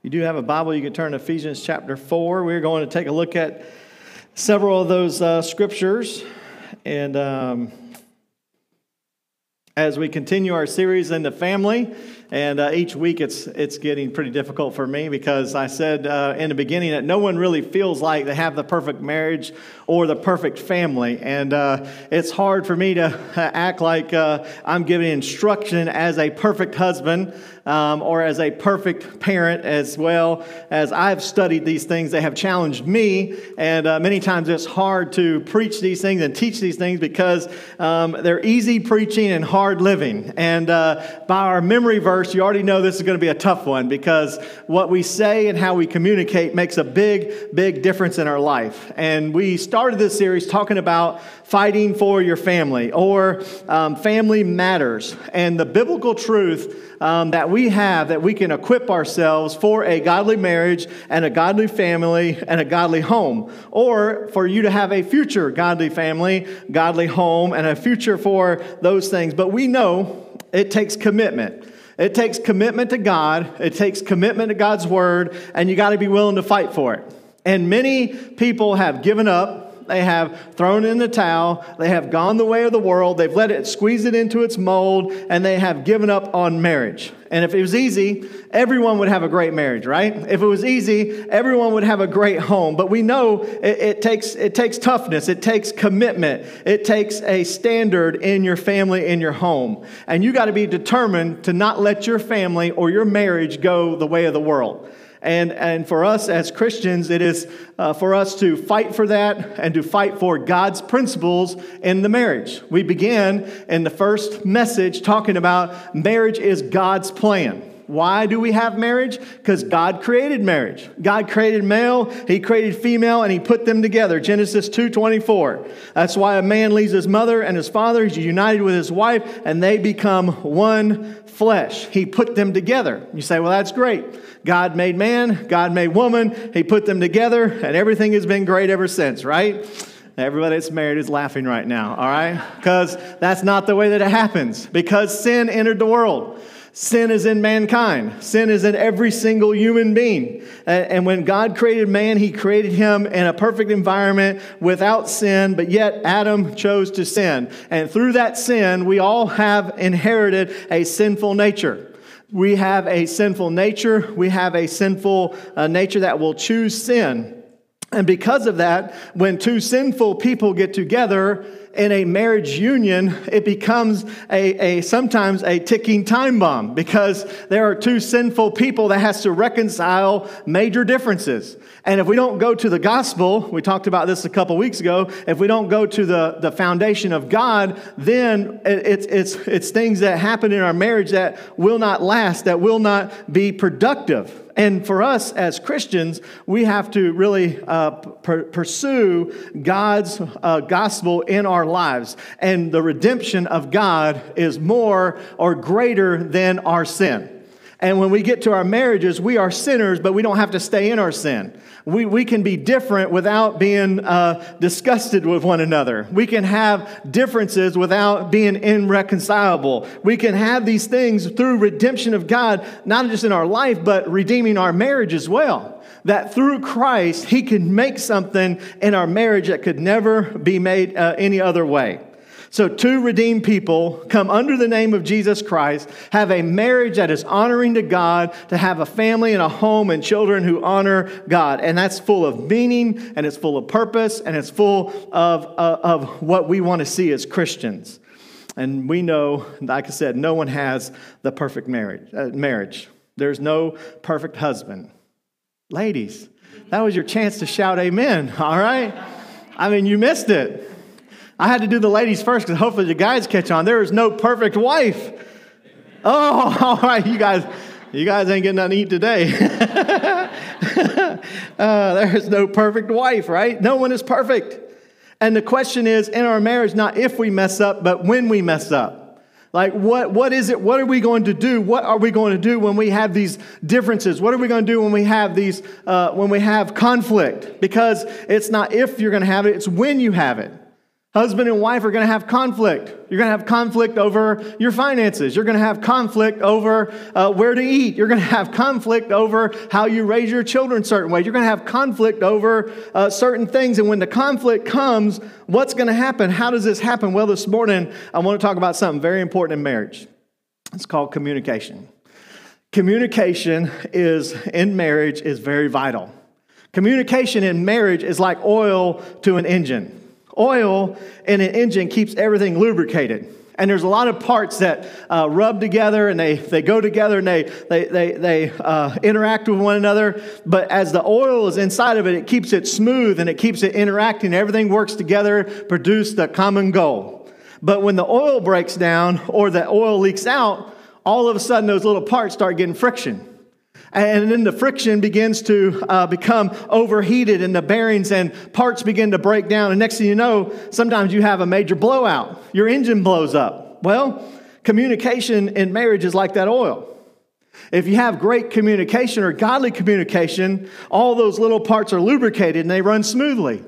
You do have a Bible, you can turn to Ephesians chapter 4. We're going to take a look at several of those uh, scriptures. And um, as we continue our series in the family, and uh, each week it's, it's getting pretty difficult for me because I said uh, in the beginning that no one really feels like they have the perfect marriage or the perfect family. And uh, it's hard for me to act like uh, I'm giving instruction as a perfect husband um, or as a perfect parent as well. As I've studied these things, they have challenged me. And uh, many times it's hard to preach these things and teach these things because um, they're easy preaching and hard living. And uh, by our memory verse, you already know this is going to be a tough one because what we say and how we communicate makes a big, big difference in our life. And we started this series talking about fighting for your family or um, family matters and the biblical truth um, that we have that we can equip ourselves for a godly marriage and a godly family and a godly home, or for you to have a future godly family, godly home, and a future for those things. But we know it takes commitment. It takes commitment to God, it takes commitment to God's word, and you got to be willing to fight for it. And many people have given up they have thrown in the towel. They have gone the way of the world. They've let it squeeze it into its mold, and they have given up on marriage. And if it was easy, everyone would have a great marriage, right? If it was easy, everyone would have a great home. But we know it, it, takes, it takes toughness, it takes commitment, it takes a standard in your family, in your home. And you got to be determined to not let your family or your marriage go the way of the world. And, and for us as Christians, it is uh, for us to fight for that and to fight for God's principles in the marriage. We began in the first message talking about marriage is God's plan. Why do we have marriage? Because God created marriage. God created male, he created female, and he put them together. Genesis 2:24. That's why a man leaves his mother and his father, he's united with his wife, and they become one flesh. He put them together. You say, well, that's great. God made man, God made woman, he put them together, and everything has been great ever since, right? Everybody that's married is laughing right now, all right? Because that's not the way that it happens. Because sin entered the world. Sin is in mankind. Sin is in every single human being. And when God created man, he created him in a perfect environment without sin, but yet Adam chose to sin. And through that sin, we all have inherited a sinful nature. We have a sinful nature. We have a sinful uh, nature that will choose sin. And because of that, when two sinful people get together, in a marriage union, it becomes a, a, sometimes a ticking time bomb because there are two sinful people that has to reconcile major differences. And if we don't go to the gospel, we talked about this a couple weeks ago, if we don't go to the, the foundation of God, then it's, it's, it's things that happen in our marriage that will not last, that will not be productive. And for us as Christians, we have to really uh, pursue God's uh, gospel in our lives. And the redemption of God is more or greater than our sin. And when we get to our marriages, we are sinners, but we don't have to stay in our sin. We, we can be different without being uh, disgusted with one another. We can have differences without being irreconcilable. We can have these things through redemption of God, not just in our life, but redeeming our marriage as well. That through Christ, He can make something in our marriage that could never be made uh, any other way. So, two redeemed people come under the name of Jesus Christ, have a marriage that is honoring to God, to have a family and a home and children who honor God. And that's full of meaning, and it's full of purpose, and it's full of, uh, of what we want to see as Christians. And we know, like I said, no one has the perfect marriage. Uh, marriage. There's no perfect husband. Ladies, that was your chance to shout amen, all right? I mean, you missed it. I had to do the ladies first because hopefully the guys catch on. There is no perfect wife. Oh, all right, you guys, you guys ain't getting nothing to eat today. uh, there is no perfect wife, right? No one is perfect. And the question is in our marriage, not if we mess up, but when we mess up. Like, what, what is it? What are we going to do? What are we going to do when we have these differences? What are we going to do when we have these, uh, when we have conflict? Because it's not if you're going to have it, it's when you have it. Husband and wife are going to have conflict. You're going to have conflict over your finances. You're going to have conflict over uh, where to eat. You're going to have conflict over how you raise your children certain ways. You're going to have conflict over uh, certain things. And when the conflict comes, what's going to happen? How does this happen? Well, this morning, I want to talk about something very important in marriage. It's called communication. Communication is in marriage is very vital. Communication in marriage is like oil to an engine. Oil in an engine keeps everything lubricated. And there's a lot of parts that uh, rub together and they, they go together and they, they, they, they uh, interact with one another. But as the oil is inside of it, it keeps it smooth and it keeps it interacting. Everything works together, produce the common goal. But when the oil breaks down or the oil leaks out, all of a sudden those little parts start getting friction. And then the friction begins to uh, become overheated, and the bearings and parts begin to break down. And next thing you know, sometimes you have a major blowout. Your engine blows up. Well, communication in marriage is like that oil. If you have great communication or godly communication, all those little parts are lubricated and they run smoothly.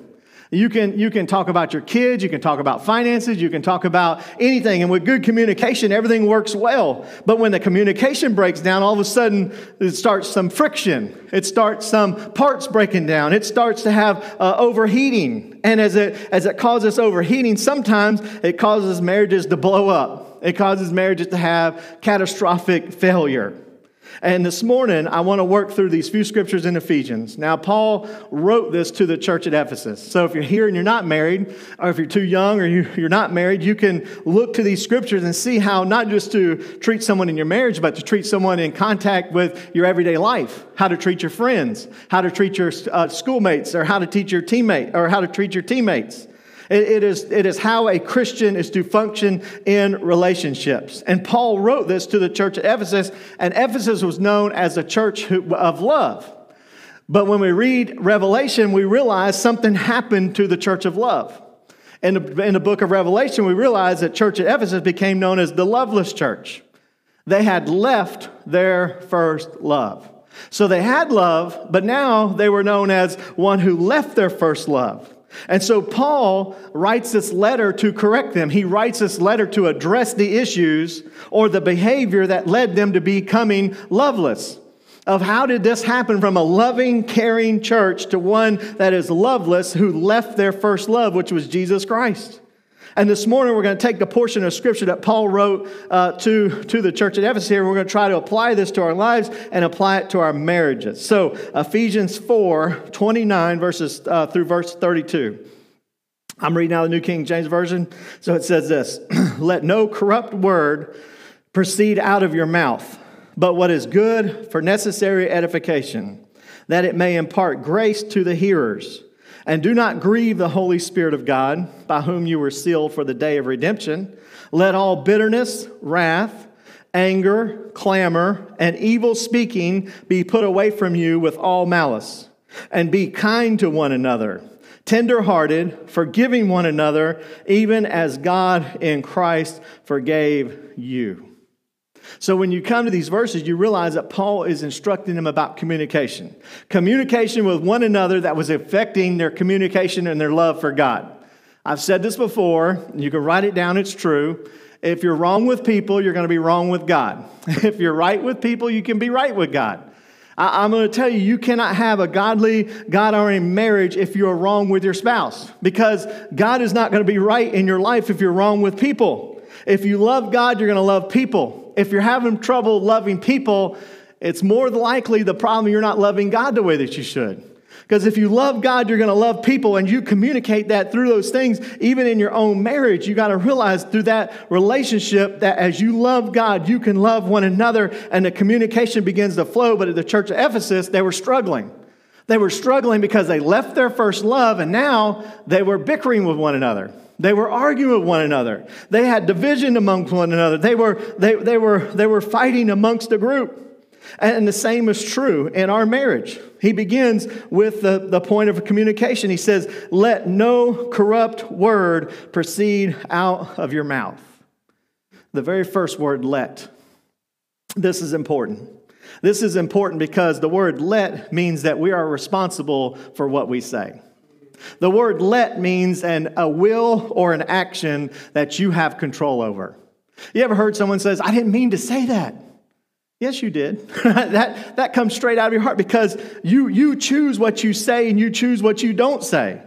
You can, you can talk about your kids, you can talk about finances, you can talk about anything. And with good communication, everything works well. But when the communication breaks down, all of a sudden it starts some friction. It starts some parts breaking down. It starts to have uh, overheating. And as it, as it causes overheating, sometimes it causes marriages to blow up. It causes marriages to have catastrophic failure. And this morning, I want to work through these few scriptures in Ephesians. Now, Paul wrote this to the church at Ephesus. So if you're here and you're not married, or if you're too young or you, are not married, you can look to these scriptures and see how not just to treat someone in your marriage, but to treat someone in contact with your everyday life. How to treat your friends, how to treat your uh, schoolmates, or how to teach your teammate, or how to treat your teammates. It, it, is, it is how a Christian is to function in relationships. And Paul wrote this to the church at Ephesus, and Ephesus was known as a church of love. But when we read Revelation, we realize something happened to the church of love. In the, in the book of Revelation, we realize that church at Ephesus became known as the loveless church. They had left their first love. So they had love, but now they were known as one who left their first love. And so Paul writes this letter to correct them. He writes this letter to address the issues or the behavior that led them to becoming loveless. Of how did this happen from a loving, caring church to one that is loveless who left their first love, which was Jesus Christ? And this morning, we're going to take a portion of scripture that Paul wrote uh, to, to the church at Ephesus here. We're going to try to apply this to our lives and apply it to our marriages. So, Ephesians 4 29 verses uh, through verse 32. I'm reading out the New King James Version. So it says this Let no corrupt word proceed out of your mouth, but what is good for necessary edification, that it may impart grace to the hearers. And do not grieve the Holy Spirit of God, by whom you were sealed for the day of redemption. Let all bitterness, wrath, anger, clamor, and evil speaking be put away from you with all malice. And be kind to one another, tenderhearted, forgiving one another, even as God in Christ forgave you. So when you come to these verses, you realize that Paul is instructing them about communication. Communication with one another that was affecting their communication and their love for God. I've said this before, you can write it down, it's true. If you're wrong with people, you're going to be wrong with God. If you're right with people, you can be right with God. I, am going to tell you, you cannot have a godly, God honoring marriage if you're wrong with your spouse because God is not going to be right in your life if you're wrong with people. If you love God, you're going to love people if you're having trouble loving people, it's more likely the problem you're not loving God the way that you should. Because if you love God, you're going to love people, and you communicate that through those things, even in your own marriage. You got to realize through that relationship that as you love God, you can love one another, and the communication begins to flow. But at the church of Ephesus, they were struggling. They were struggling because they left their first love, and now they were bickering with one another. They were arguing with one another. They had division amongst one another. They were, they, they were, they were fighting amongst the group. And the same is true in our marriage. He begins with the, the point of communication. He says, Let no corrupt word proceed out of your mouth. The very first word, let. This is important. This is important because the word let means that we are responsible for what we say. The word let means an, a will or an action that you have control over. You ever heard someone says, I didn't mean to say that? Yes, you did. that, that comes straight out of your heart because you, you choose what you say and you choose what you don't say.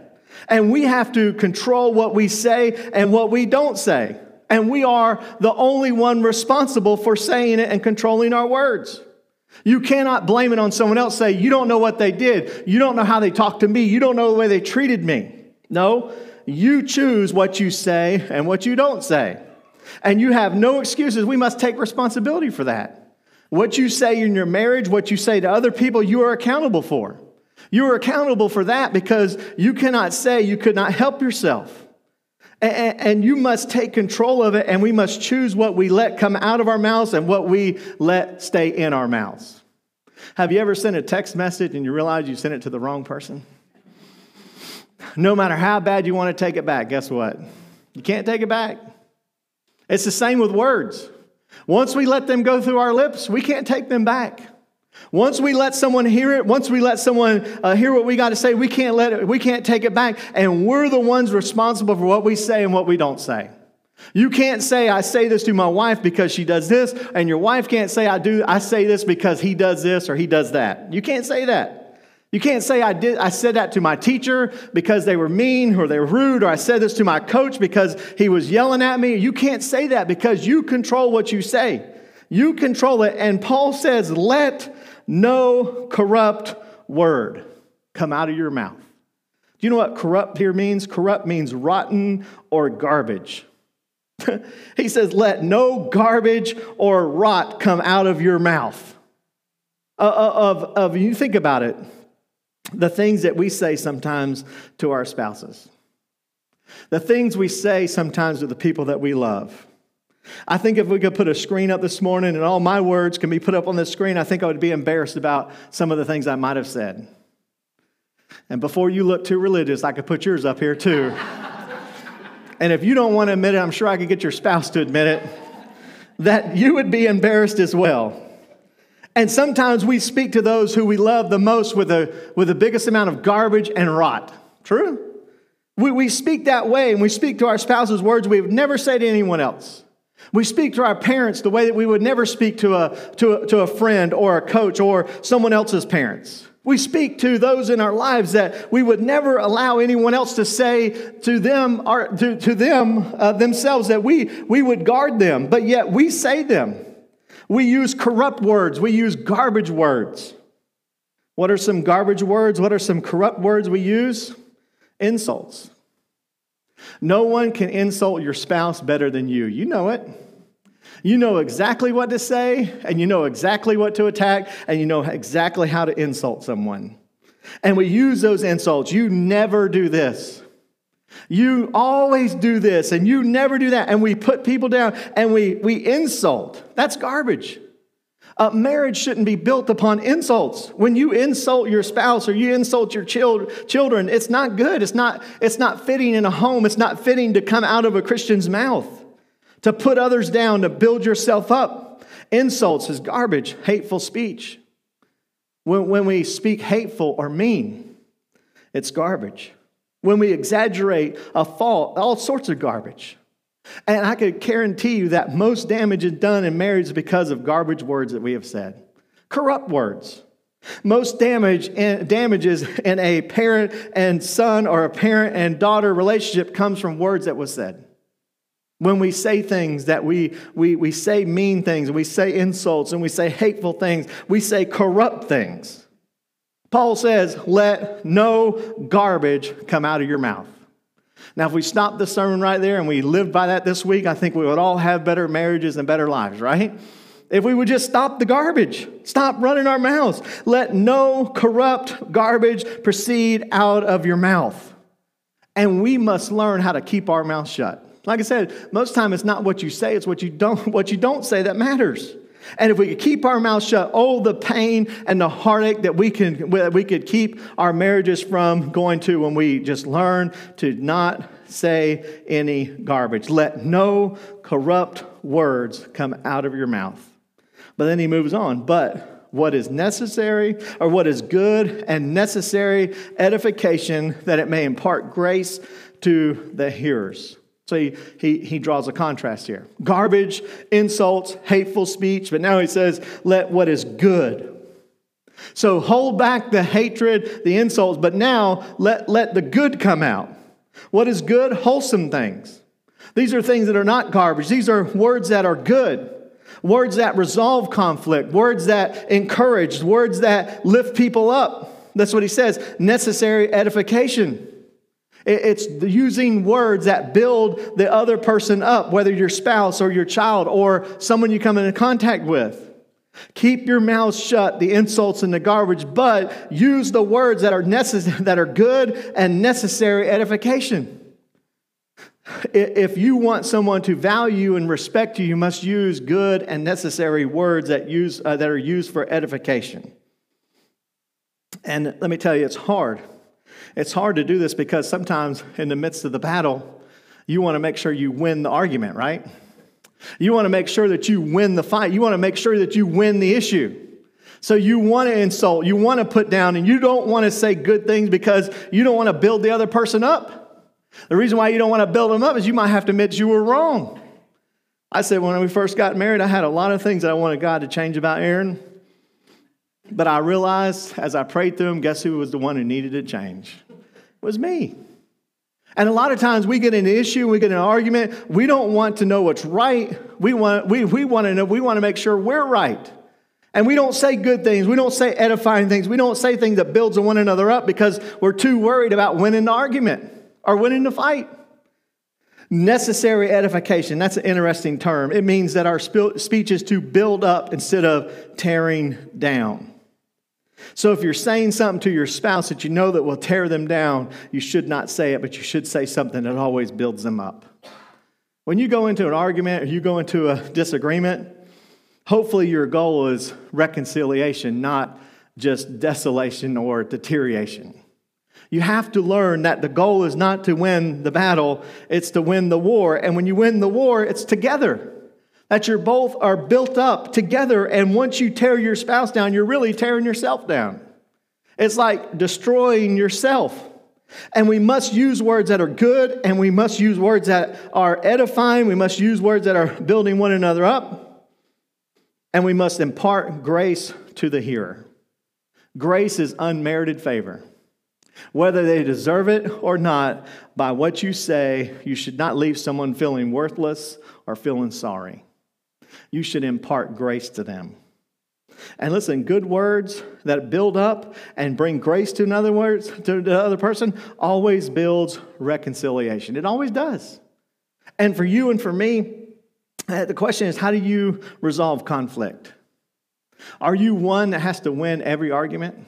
And we have to control what we say and what we don't say. And we are the only one responsible for saying it and controlling our words. You cannot blame it on someone else. Say, you don't know what they did. You don't know how they talked to me. You don't know the way they treated me. No, you choose what you say and what you don't say. And you have no excuses. We must take responsibility for that. What you say in your marriage, what you say to other people, you are accountable for. You are accountable for that because you cannot say you could not help yourself. And, you must take control of it, and we must choose what we let come out of our mouths and what we let stay in our mouths. Have you ever sent a text message and you realize you sent it to the wrong person? No matter how bad you want to take it back, guess what? You can't take it back. It's the same with words. Once we let them go through our lips, we can't take them back. Once we let someone hear it, once we let someone uh, hear what we got to say, we can't let it, we can't take it back. And we're the ones responsible for what we say and what we don't say. You can't say, I say this to my wife because she does this, and your wife can't say, I do, I say this because he does this or he does that. You can't say that. You can't say I did I said that to my teacher because they were mean or they were rude or I said this to my coach because he was yelling at me. You can't say that because you control what you say. You control it and Paul says let no corrupt word come out of your mouth. Do you know what corrupt here means? Corrupt means rotten or garbage. he says, Let no garbage or rot come out of your mouth. Uh, uh of, of, you think about it the things that we say sometimes to our spouses, the things we say sometimes to the people that we love. I think if we could put a screen up this morning and all my words can be put up on the screen, I think I would be embarrassed about some of the things I might have said. And before you look too religious, I could put yours up here too. and if you don't want to admit it, I'm sure I could get your spouse to admit it, that you would be embarrassed as well. And sometimes we speak to those who we love the most with, a, with the biggest amount of garbage and rot. True? We, we speak that way, and we speak to our spouses words we would never say to anyone else. We speak to our parents the way that we would never speak to a, to a, to a friend or a coach or someone else's parents. We speak to those in our lives that we would never allow anyone else to say to them, or to, to them uh, themselves that we, we would guard them, but yet we say them. We use corrupt words, we use garbage words. What are some garbage words? What are some corrupt words we use? Insults. No one can insult your spouse better than you. You know it. You know exactly what to say, and you know exactly what to attack, and you know exactly how to insult someone. And we use those insults. You never do this. You always do this and you never do that. And we put people down and we, we insult. That's garbage. Uh, marriage shouldn't be built upon insults. When you insult your spouse or you insult your child, children, it's not good. It's not, it's not fitting in a home. It's not fitting to come out of a Christian's mouth. To put others down, to build yourself up. Insults is garbage, hateful speech. When, when we speak hateful or mean, it's garbage when we exaggerate a fault, all sorts of garbage. And I could guarantee you that most damage is done in marriage because of garbage words that we have said, corrupt words. Most damage in, damages in a parent and son or a parent and daughter relationship comes from words that was said. When we say things that we, we, we say mean things, and we say insults, and we say hateful things, we say corrupt things. Paul says, let no garbage come out of your mouth. Now, if we stopped the sermon right there and we lived by that this week, I think we would all have better marriages and better lives, right? If we would just stop the garbage, stop running our mouths, let no corrupt garbage proceed out of your mouth. And we must learn how to keep our mouth shut. Like I said, most time it's not what you say, it's what you don't, what you don't say that matters. And if we could keep our mouth shut, oh, the pain and the heartache that we, can, we could keep our marriages from going to when we just learn to not say any garbage. Let no corrupt words come out of your mouth. But then he moves on. But what is necessary or what is good and necessary edification that it may impart grace to the hearers. So he, he, he draws a contrast here garbage, insults, hateful speech, but now he says, let what is good. So hold back the hatred, the insults, but now let, let the good come out. What is good? Wholesome things. These are things that are not garbage. These are words that are good. Words that resolve conflict, words that encourage, words that lift people up. That's what he says necessary edification. It's using words that build the other person up, whether your spouse or your child or someone you come into contact with. Keep your mouth shut, the insults and the garbage, but use the words that are, necess- that are good and necessary edification. If you want someone to value and respect you, you must use good and necessary words that, use, uh, that are used for edification. And let me tell you, it's hard. It's hard to do this because sometimes in the midst of the battle, you want to make sure you win the argument, right? You want to make sure that you win the fight. You want to make sure that you win the issue. So you want to insult, you want to put down, and you don't want to say good things because you don't want to build the other person up. The reason why you don't want to build them up is you might have to admit you were wrong. I said when we first got married, I had a lot of things that I wanted God to change about Erin. But I realized as I prayed through him, guess who was the one who needed to change? Was me. And a lot of times we get an issue, we get an argument, we don't want to know what's right. We want, we, we want to know, we want to make sure we're right. And we don't say good things. We don't say edifying things. We don't say things that builds one another up because we're too worried about winning the argument or winning the fight. Necessary edification, that's an interesting term. It means that our speech is to build up instead of tearing down. So if you're saying something to your spouse that you know that will tear them down, you should not say it, but you should say something that always builds them up. When you go into an argument or you go into a disagreement, hopefully your goal is reconciliation, not just desolation or deterioration. You have to learn that the goal is not to win the battle, it's to win the war. And when you win the war, it's together that you're both are built up together. And once you tear your spouse down, you're really tearing yourself down. It's like destroying yourself. And we must use words that are good, and we must use words that are edifying. We must use words that are building one another up. And we must impart grace to the hearer. Grace is unmerited favor. Whether they deserve it or not, by what you say, you should not leave someone feeling worthless or feeling sorry you should impart grace to them. And listen, good words that build up and bring grace to another words to the other person always builds reconciliation. It always does. And for you and for me, uh, the question is how do you resolve conflict? Are you one that has to win every argument?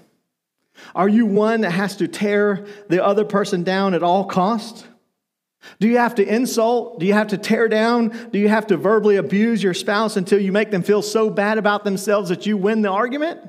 Are you one that has to tear the other person down at all costs? Do you have to insult? Do you have to tear down? Do you have to verbally abuse your spouse until you make them feel so bad about themselves that you win the argument?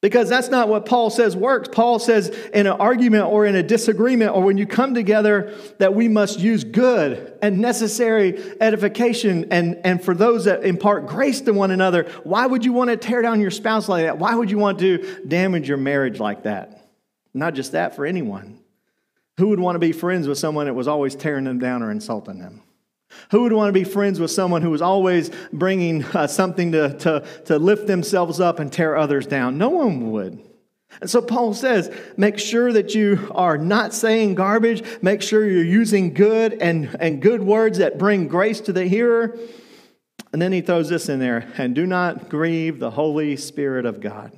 Because that's not what Paul says works. Paul says in an argument or in a disagreement or when you come together that we must use good and necessary edification and, and for those that impart grace to one another. Why would you want to tear down your spouse like that? Why would you want to damage your marriage like that? Not just that, for anyone. Who would want to be friends with someone that was always tearing them down or insulting them? Who would want to be friends with someone who was always bringing uh, something to, to, to lift themselves up and tear others down? No one would. And so Paul says, make sure that you are not saying garbage. Make sure you're using good and, and good words that bring grace to the hearer. And then he throws this in there and do not grieve the Holy Spirit of God.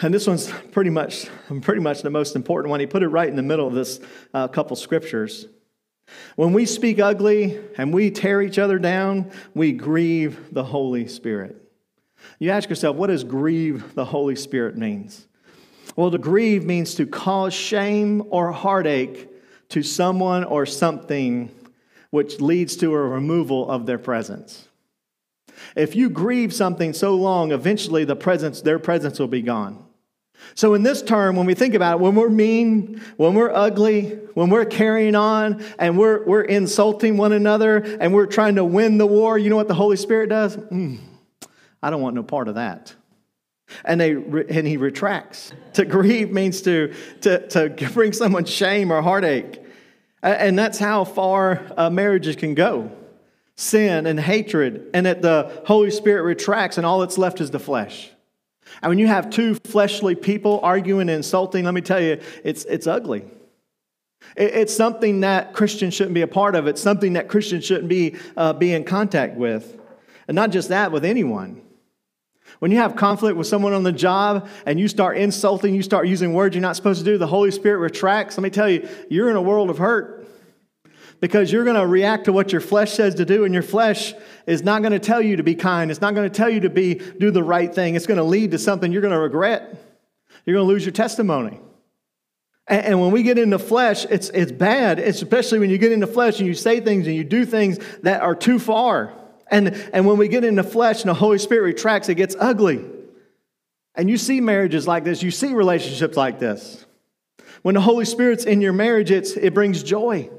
And this one's pretty much, pretty much the most important one. He put it right in the middle of this uh, couple scriptures. When we speak ugly and we tear each other down, we grieve the Holy Spirit. You ask yourself, what does grieve the Holy Spirit means? Well, to grieve means to cause shame or heartache to someone or something which leads to a removal of their presence. If you grieve something so long, eventually the presence, their presence will be gone. So, in this term, when we think about it, when we're mean, when we're ugly, when we're carrying on and we're, we're insulting one another and we're trying to win the war, you know what the Holy Spirit does? Mm, I don't want no part of that. And, they, and he retracts. To grieve means to, to, to bring someone shame or heartache. And that's how far uh, marriages can go sin and hatred, and that the Holy Spirit retracts, and all that's left is the flesh. And when you have two fleshly people arguing and insulting, let me tell you, it's, it's ugly. It's something that Christians shouldn't be a part of. It's something that Christians shouldn't be, uh, be in contact with. And not just that, with anyone. When you have conflict with someone on the job and you start insulting, you start using words you're not supposed to do, the Holy Spirit retracts. Let me tell you, you're in a world of hurt because you're going to react to what your flesh says to do, and your flesh is not going to tell you to be kind. It's not going to tell you to be do the right thing. It's going to lead to something you're going to regret. You're going to lose your testimony. And, and when we get into flesh, it's, it's bad, it's especially when you get into flesh and you say things and you do things that are too far. And, and when we get into flesh and the Holy Spirit retracts, it gets ugly. And you see marriages like this, you see relationships like this. When the Holy Spirit's in your marriage, it's, it brings joy.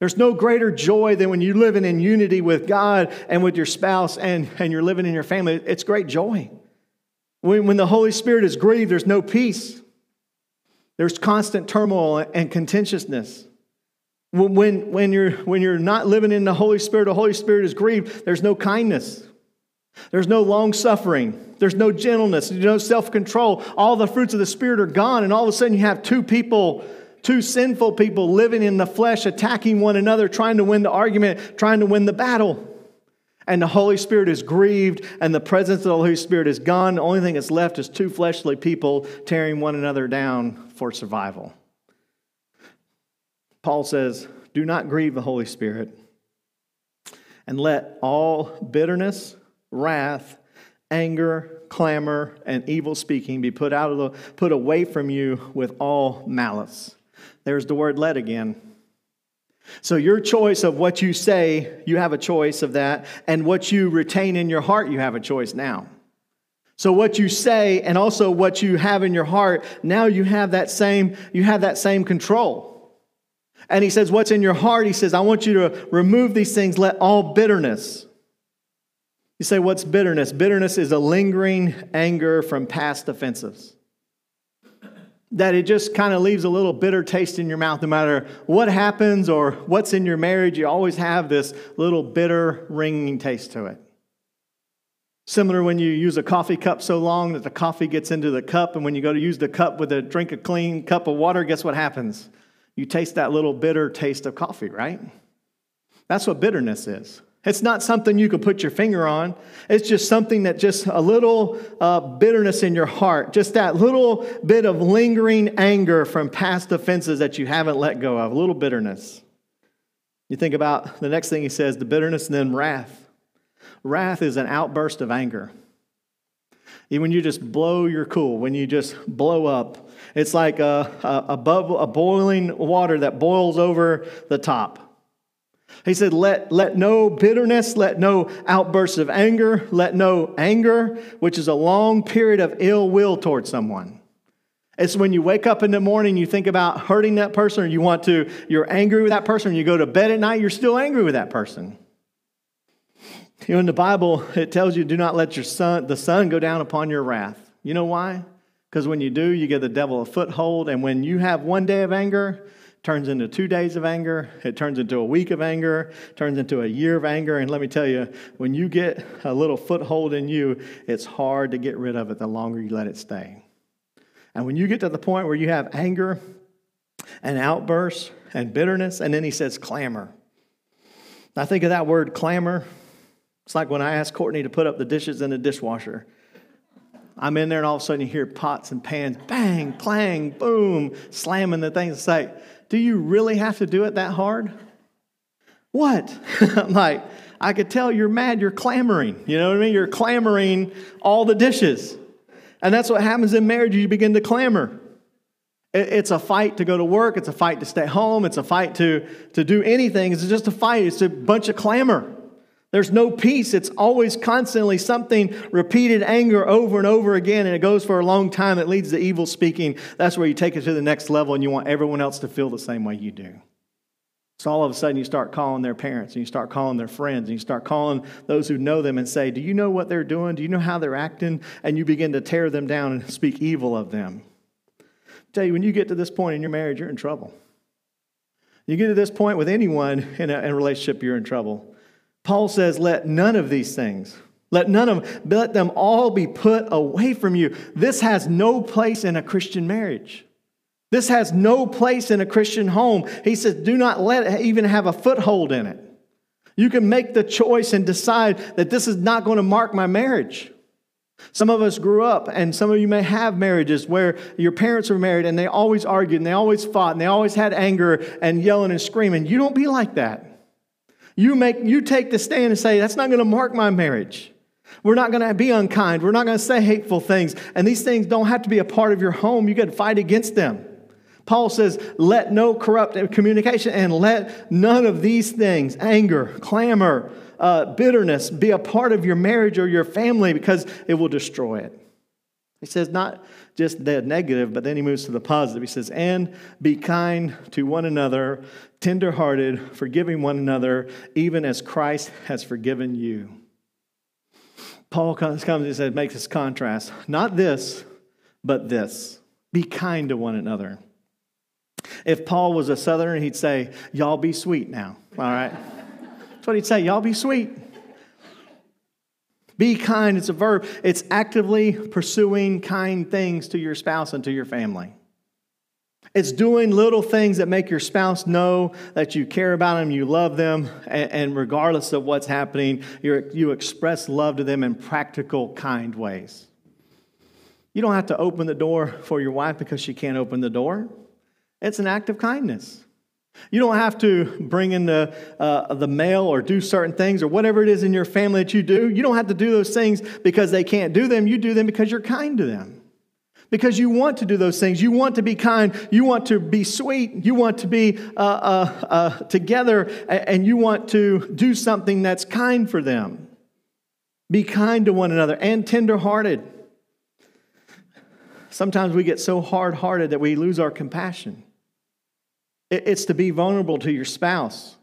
There's no greater joy than when you're living in unity with God and with your spouse and, and you're living in your family. It's great joy. When, when the Holy Spirit is grieved, there's no peace. There's constant turmoil and contentiousness. When, when, you're, when you're not living in the Holy Spirit, the Holy Spirit is grieved, there's no kindness. There's no long suffering. There's no gentleness. There's no self control. All the fruits of the Spirit are gone, and all of a sudden you have two people two sinful people living in the flesh, attacking one another, trying to win the argument, trying to win the battle. And the Holy Spirit is grieved, and the presence of the Holy Spirit is gone. The only thing that's left is two fleshly people tearing one another down for survival. Paul says, Do not grieve the Holy Spirit, and let all bitterness, wrath, anger, clamor, and evil speaking be put out of the put away from you with all malice. There's the word let again. So, your choice of what you say, you have a choice of that. And what you retain in your heart, you have a choice now. So what you say and also what you have in your heart, now you have that same, you have that same control. And he says, What's in your heart? He says, I want you to remove these things, let all bitterness. You say, What's bitterness? Bitterness is a lingering anger from past offenses that it just kind of leaves a little bitter taste in your mouth no matter what happens or what's in your marriage you always have this little bitter ringing taste to it. Similar when you use a coffee cup so long that the coffee gets into the cup and when you go to use the cup with a drink a clean cup of water guess what happens? You taste that little bitter taste of coffee right? That's what bitterness is it's not something you can put your finger on. It's just something that just a little uh, bitterness in your heart, just that little bit of lingering anger from past offenses that you haven't let go of, a little bitterness. You think about the next thing he says the bitterness and then wrath. Wrath is an outburst of anger. When you just blow your cool, when you just blow up, it's like a, a, a, bubble, a boiling water that boils over the top. He said, let, let no bitterness, let no outbursts of anger, let no anger, which is a long period of ill will towards someone. It's when you wake up in the morning, you think about hurting that person, or you want to, you're angry with that person, and you go to bed at night, you're still angry with that person. You know, in the Bible, it tells you, do not let your sun, the sun go down upon your wrath. You know why? Because when you do, you give the devil a foothold. And when you have one day of anger, turns into two days of anger, it turns into a week of anger, turns into a year of anger. And let me tell you, when you get a little foothold in you, it's hard to get rid of it the longer you let it stay. And when you get to the point where you have anger and outbursts and bitterness, and then he says clamor. I think of that word clamor. It's like when I asked Courtney to put up the dishes in the dishwasher. I'm in there, and all of a sudden you hear pots and pans, bang, clang, boom, slamming the things. It's like, do you really have to do it that hard? What? I'm like, I could tell you're mad, you're clamoring. You know what I mean? You're clamoring all the dishes. And that's what happens in marriage. You begin to clamor. It's a fight to go to work. It's a fight to stay home. It's a fight to, to do anything. It's just a fight. It's a bunch of clamor. There's no peace. It's always constantly something repeated anger over and over again, and it goes for a long time. It leads to evil speaking. That's where you take it to the next level, and you want everyone else to feel the same way you do. So all of a sudden, you start calling their parents and you start calling their friends and you start calling those who know them and say, Do you know what they're doing? Do you know how they're acting? And you begin to tear them down and speak evil of them. I tell you, when you get to this point in your marriage, you're in trouble. You get to this point with anyone in a, in a relationship, you're in trouble. Paul says, Let none of these things, let none of them, let them all be put away from you. This has no place in a Christian marriage. This has no place in a Christian home. He says, do not let it even have a foothold in it. You can make the choice and decide that this is not going to mark my marriage. Some of us grew up, and some of you may have marriages where your parents were married and they always argued and they always fought and they always had anger and yelling and screaming. You don't be like that. You, make, you take the stand and say, That's not going to mark my marriage. We're not going to be unkind. We're not going to say hateful things. And these things don't have to be a part of your home. You got to fight against them. Paul says, let no corrupt communication and let none of these things, anger, clamor, uh, bitterness, be a part of your marriage or your family because it will destroy it. He says, not just the negative, but then he moves to the positive. He says, and be kind to one another, tenderhearted, forgiving one another, even as Christ has forgiven you. Paul comes, comes and says, makes this contrast. Not this, but this. Be kind to one another. If Paul was a Southerner, he'd say, Y'all be sweet now. All right? That's what he'd say. Y'all be sweet. Be kind. It's a verb. It's actively pursuing kind things to your spouse and to your family. It's doing little things that make your spouse know that you care about them, you love them, and, regardless of what's happening, you express love to them in practical, kind ways. You don't have to open the door for your wife because she can't open the door. It's an act of kindness. You don't have to bring in the, uh, the mail or do certain things or whatever it is in your family that you do. You don't have to do those things because they can't do them. You do them because you're kind to them. Because you want to do those things. You want to be kind. You want to be sweet. You want to be uh, uh, uh together and you want to do something that's kind for them. Be kind to one another and tenderhearted. Sometimes we get so hard hearted that we lose our compassion. It's to be vulnerable to your spouse,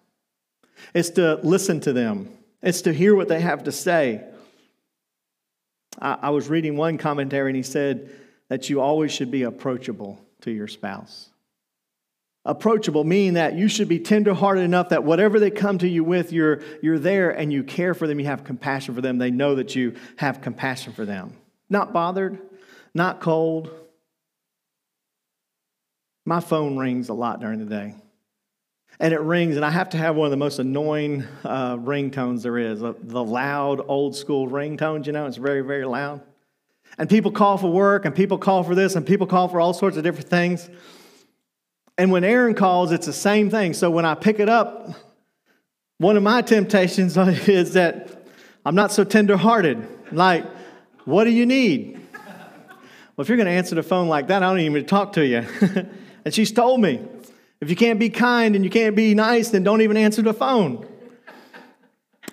it's to listen to them, it's to hear what they have to say. I, was reading one commentary and he said that you always should be approachable to your spouse. Approachable, meaning that you should be tenderhearted enough that whatever they come to you with, you're, you're there and you care for them, you have compassion for them. They know that you have compassion for them. Not bothered, not cold, my phone rings a lot during the day. And it rings, and I have to have one of the most annoying uh, ringtones there is uh, the loud, old school ringtones, you know, it's very, very loud. And people call for work, and people call for this, and people call for all sorts of different things. And when Erin calls, it's the same thing. So when I pick it up, one of my temptations is that I'm not so tender-hearted. Like, what do you need? Well, if you're going to answer the phone like that, I don't even talk to you. And she's told me, if you can't be kind and you can't be nice, then don't even answer the phone.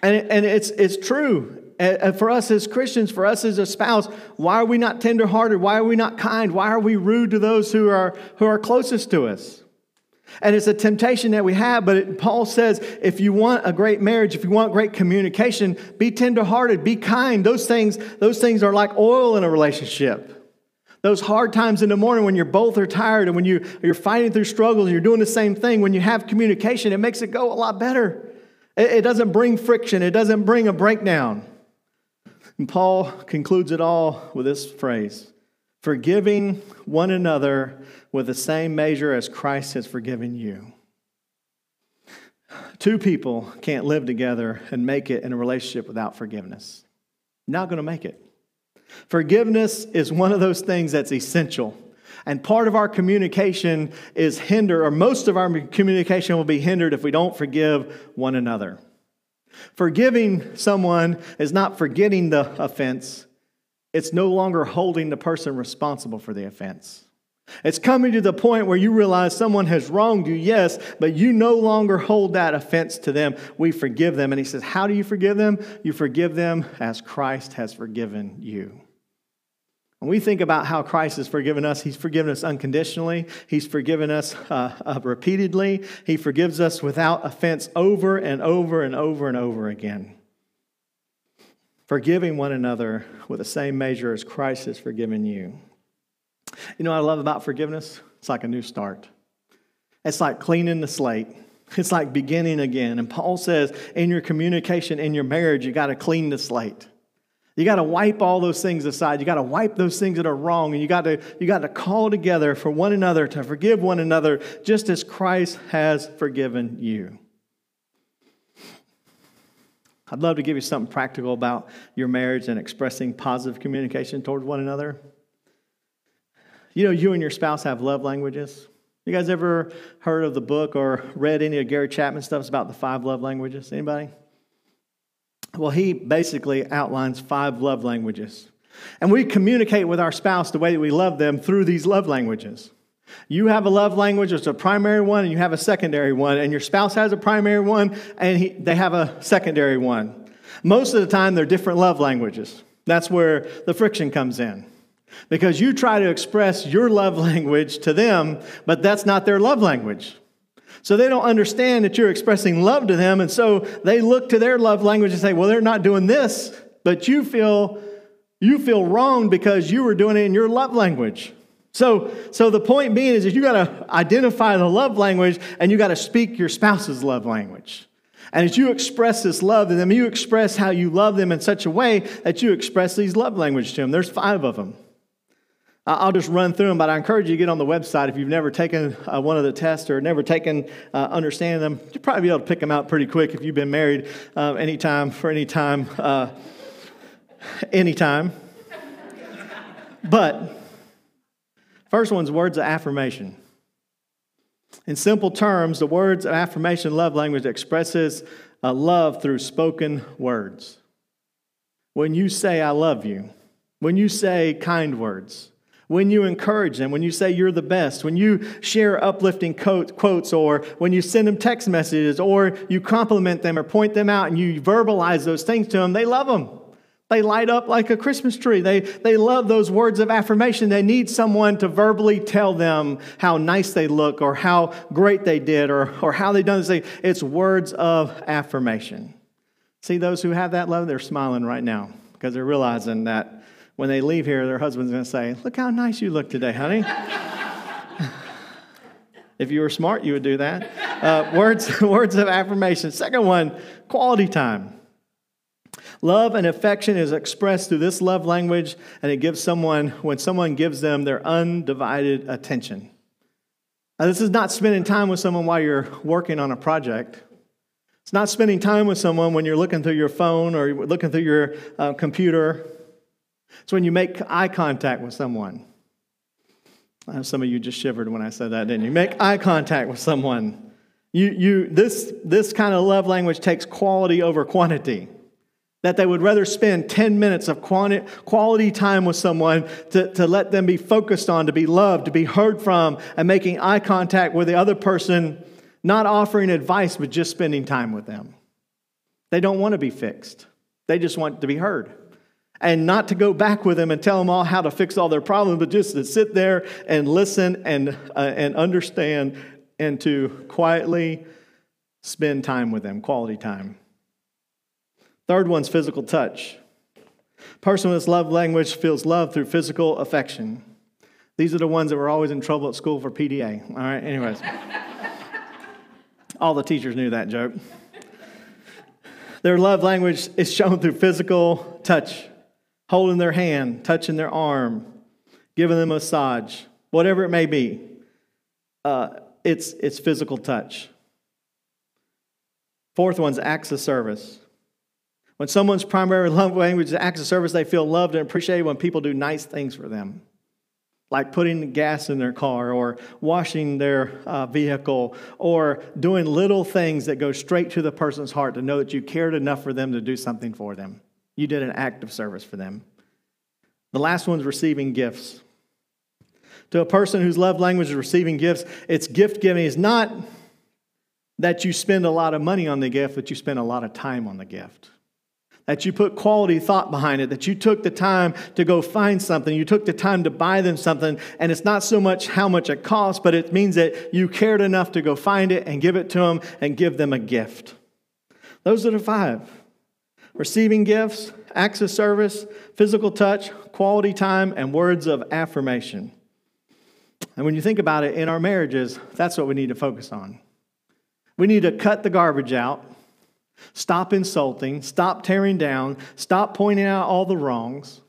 And, and it's, it's true. And for us as Christians, for us as a spouse, why are we not tenderhearted? Why are we not kind? Why are we rude to those who are, who are closest to us? And it's a temptation that we have, but it, Paul says if you want a great marriage, if you want great communication, be tenderhearted, be kind. Those things, those things are like oil in a relationship. Those hard times in the morning when you're both are tired and when you, you're fighting through struggles and you're doing the same thing, when you have communication, it makes it go a lot better. It, it doesn't bring friction, it doesn't bring a breakdown. And Paul concludes it all with this phrase forgiving one another with the same measure as Christ has forgiven you. Two people can't live together and make it in a relationship without forgiveness. Not going to make it. Forgiveness is one of those things that's essential. And part of our communication is hindered, or most of our communication will be hindered if we don't forgive one another. Forgiving someone is not forgetting the offense, it's no longer holding the person responsible for the offense. It's coming to the point where you realize someone has wronged you, yes, but you no longer hold that offense to them. We forgive them. And he says, How do you forgive them? You forgive them as Christ has forgiven you. When we think about how Christ has forgiven us, He's forgiven us unconditionally. He's forgiven us uh, uh, repeatedly. He forgives us without offense over and over and over and over again. Forgiving one another with the same measure as Christ has forgiven you. You know what I love about forgiveness? It's like a new start. It's like cleaning the slate. It's like beginning again. And Paul says in your communication, in your marriage, you got to clean the slate. You got to wipe all those things aside. You got to wipe those things that are wrong. And you got to, you got to call together for one another to forgive one another just as Christ has forgiven you. I'd love to give you something practical about your marriage and expressing positive communication towards one another. You know, you and your spouse have love languages. You guys ever heard of the book or read any of Gary Chapman stuff about the five love languages? Anybody? Well, he basically outlines five love languages. And we communicate with our spouse the way that we love them through these love languages. You have a love language, it's a primary one, and you have a secondary one, and your spouse has a primary one, and he, they have a secondary one. Most of the time, they're different love languages. That's where the friction comes in. Because you try to express your love language to them, but that's not their love language. So they don't understand that you're expressing love to them. And so they look to their love language and say, well, they're not doing this, but you feel, you feel wrong because you were doing it in your love language. So, so the point being is that you got to identify the love language and you got to speak your spouse's love language. And as you express this love to them, you express how you love them in such a way that you express these love language to them. There's five of them. I'll just run through them, but I encourage you to get on the website if you've never taken uh, one of the tests or never taken uh, understanding them. You'll probably be able to pick them out pretty quick if you've been married uh, anytime for any time, uh, anytime. but first one's words of affirmation. In simple terms, the words of affirmation love language expresses love through spoken words. When you say, I love you, when you say kind words, when you encourage them, when you say you're the best, when you share uplifting quotes, or when you send them text messages, or you compliment them or point them out and you verbalize those things to them, they love them. They light up like a Christmas tree. They, they love those words of affirmation. They need someone to verbally tell them how nice they look or how great they did or, or how they done this. thing. It's words of affirmation. See, those who have that love, they're smiling right now because they're realizing that when they leave here, their husband's going to say, Look how nice you look today, honey. if you were smart, you would do that. Uh, words, words of affirmation. Second one, quality time. Love and affection is expressed through this love language, and it gives someone, when someone gives them their undivided attention. Now, this is not spending time with someone while you're working on a project. It's not spending time with someone when you're looking through your phone or looking through your uh, computer. It's when you make eye contact with someone. Uh, some of you just shivered when I said that, didn't you? Make eye contact with someone. You, you, this, this kind of love language takes quality over quantity. That they would rather spend 10 minutes of quality time with someone to, to let them be focused on, to be loved, to be heard from, and making eye contact with the other person, not offering advice, but just spending time with them. They don't want to be fixed, they just want to be heard and not to go back with them and tell them all how to fix all their problems, but just to sit there and listen and, uh, and understand and to quietly spend time with them, quality time. Third one's physical touch. Person with love language feels love through physical affection. These are the ones that were always in trouble at school for PDA. All right, anyways. all the teachers knew that joke. Their love language is shown through physical touch holding their hand, touching their arm, giving them a massage, whatever it may be. Uh, it's, it's physical touch. Fourth one's acts of service. When someone's primary love language is acts of service, they feel loved and appreciated when people do nice things for them, like putting gas in their car or washing their uh, vehicle or doing little things that go straight to the person's heart to know that you cared enough for them to do something for them. You did an act of service for them. The last one's receiving gifts. To a person whose love language is receiving gifts, it's gift giving. It's not that you spend a lot of money on the gift, but you spend a lot of time on the gift. that you put quality thought behind it, that you took the time to go find something, you took the time to buy them something, and it's not so much how much it costs, but it means that you cared enough to go find it and give it to them and give them a gift. Those are the five receiving gifts, acts of service, physical touch, quality time, and words of affirmation. And when you think about it in our marriages, that's what we need to focus on. We need to cut the garbage out Stop insulting, stop tearing down, stop pointing out all the wrongs.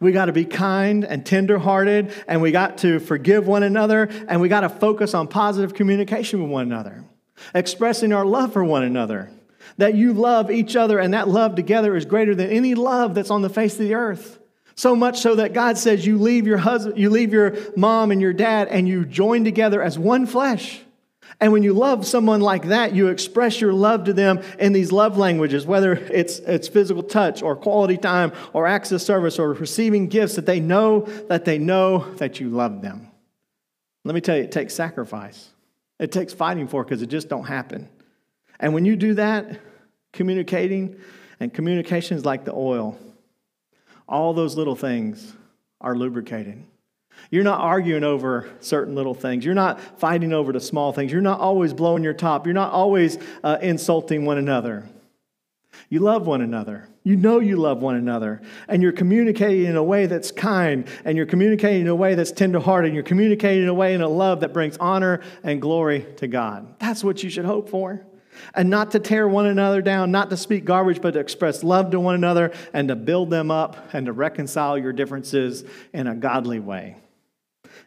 We got to be kind and tenderhearted, and we got to forgive one another, and we got to focus on positive communication with one another, expressing our love for one another. That you love each other, and that love together is greater than any love that's on the face of the earth. So much so that God says you leave your husband, you leave your mom and your dad, and you join together as one flesh. And when you love someone like that, you express your love to them in these love languages, whether it's, it's physical touch or quality time or acts of service or receiving gifts that they know that they know that you love them. Let me tell you, it takes sacrifice. It takes fighting for because it just don't happen. And when you do that, communicating, and communication is like the oil. All those little things are lubricated. You're not arguing over certain little things. You're not fighting over the small things. You're not always blowing your top. You're not always uh, insulting one another. You love one another. You know you love one another. And you're communicating in a way that's kind, and you're communicating in a way that's tenderhearted, and you're communicating in a way in a love that brings honor and glory to God. That's what you should hope for. And not to tear one another down, not to speak garbage, but to express love to one another and to build them up and to reconcile your differences in a godly way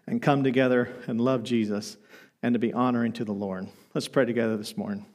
and come together and love Jesus and to be honoring to the Lord. Let's pray together this morning.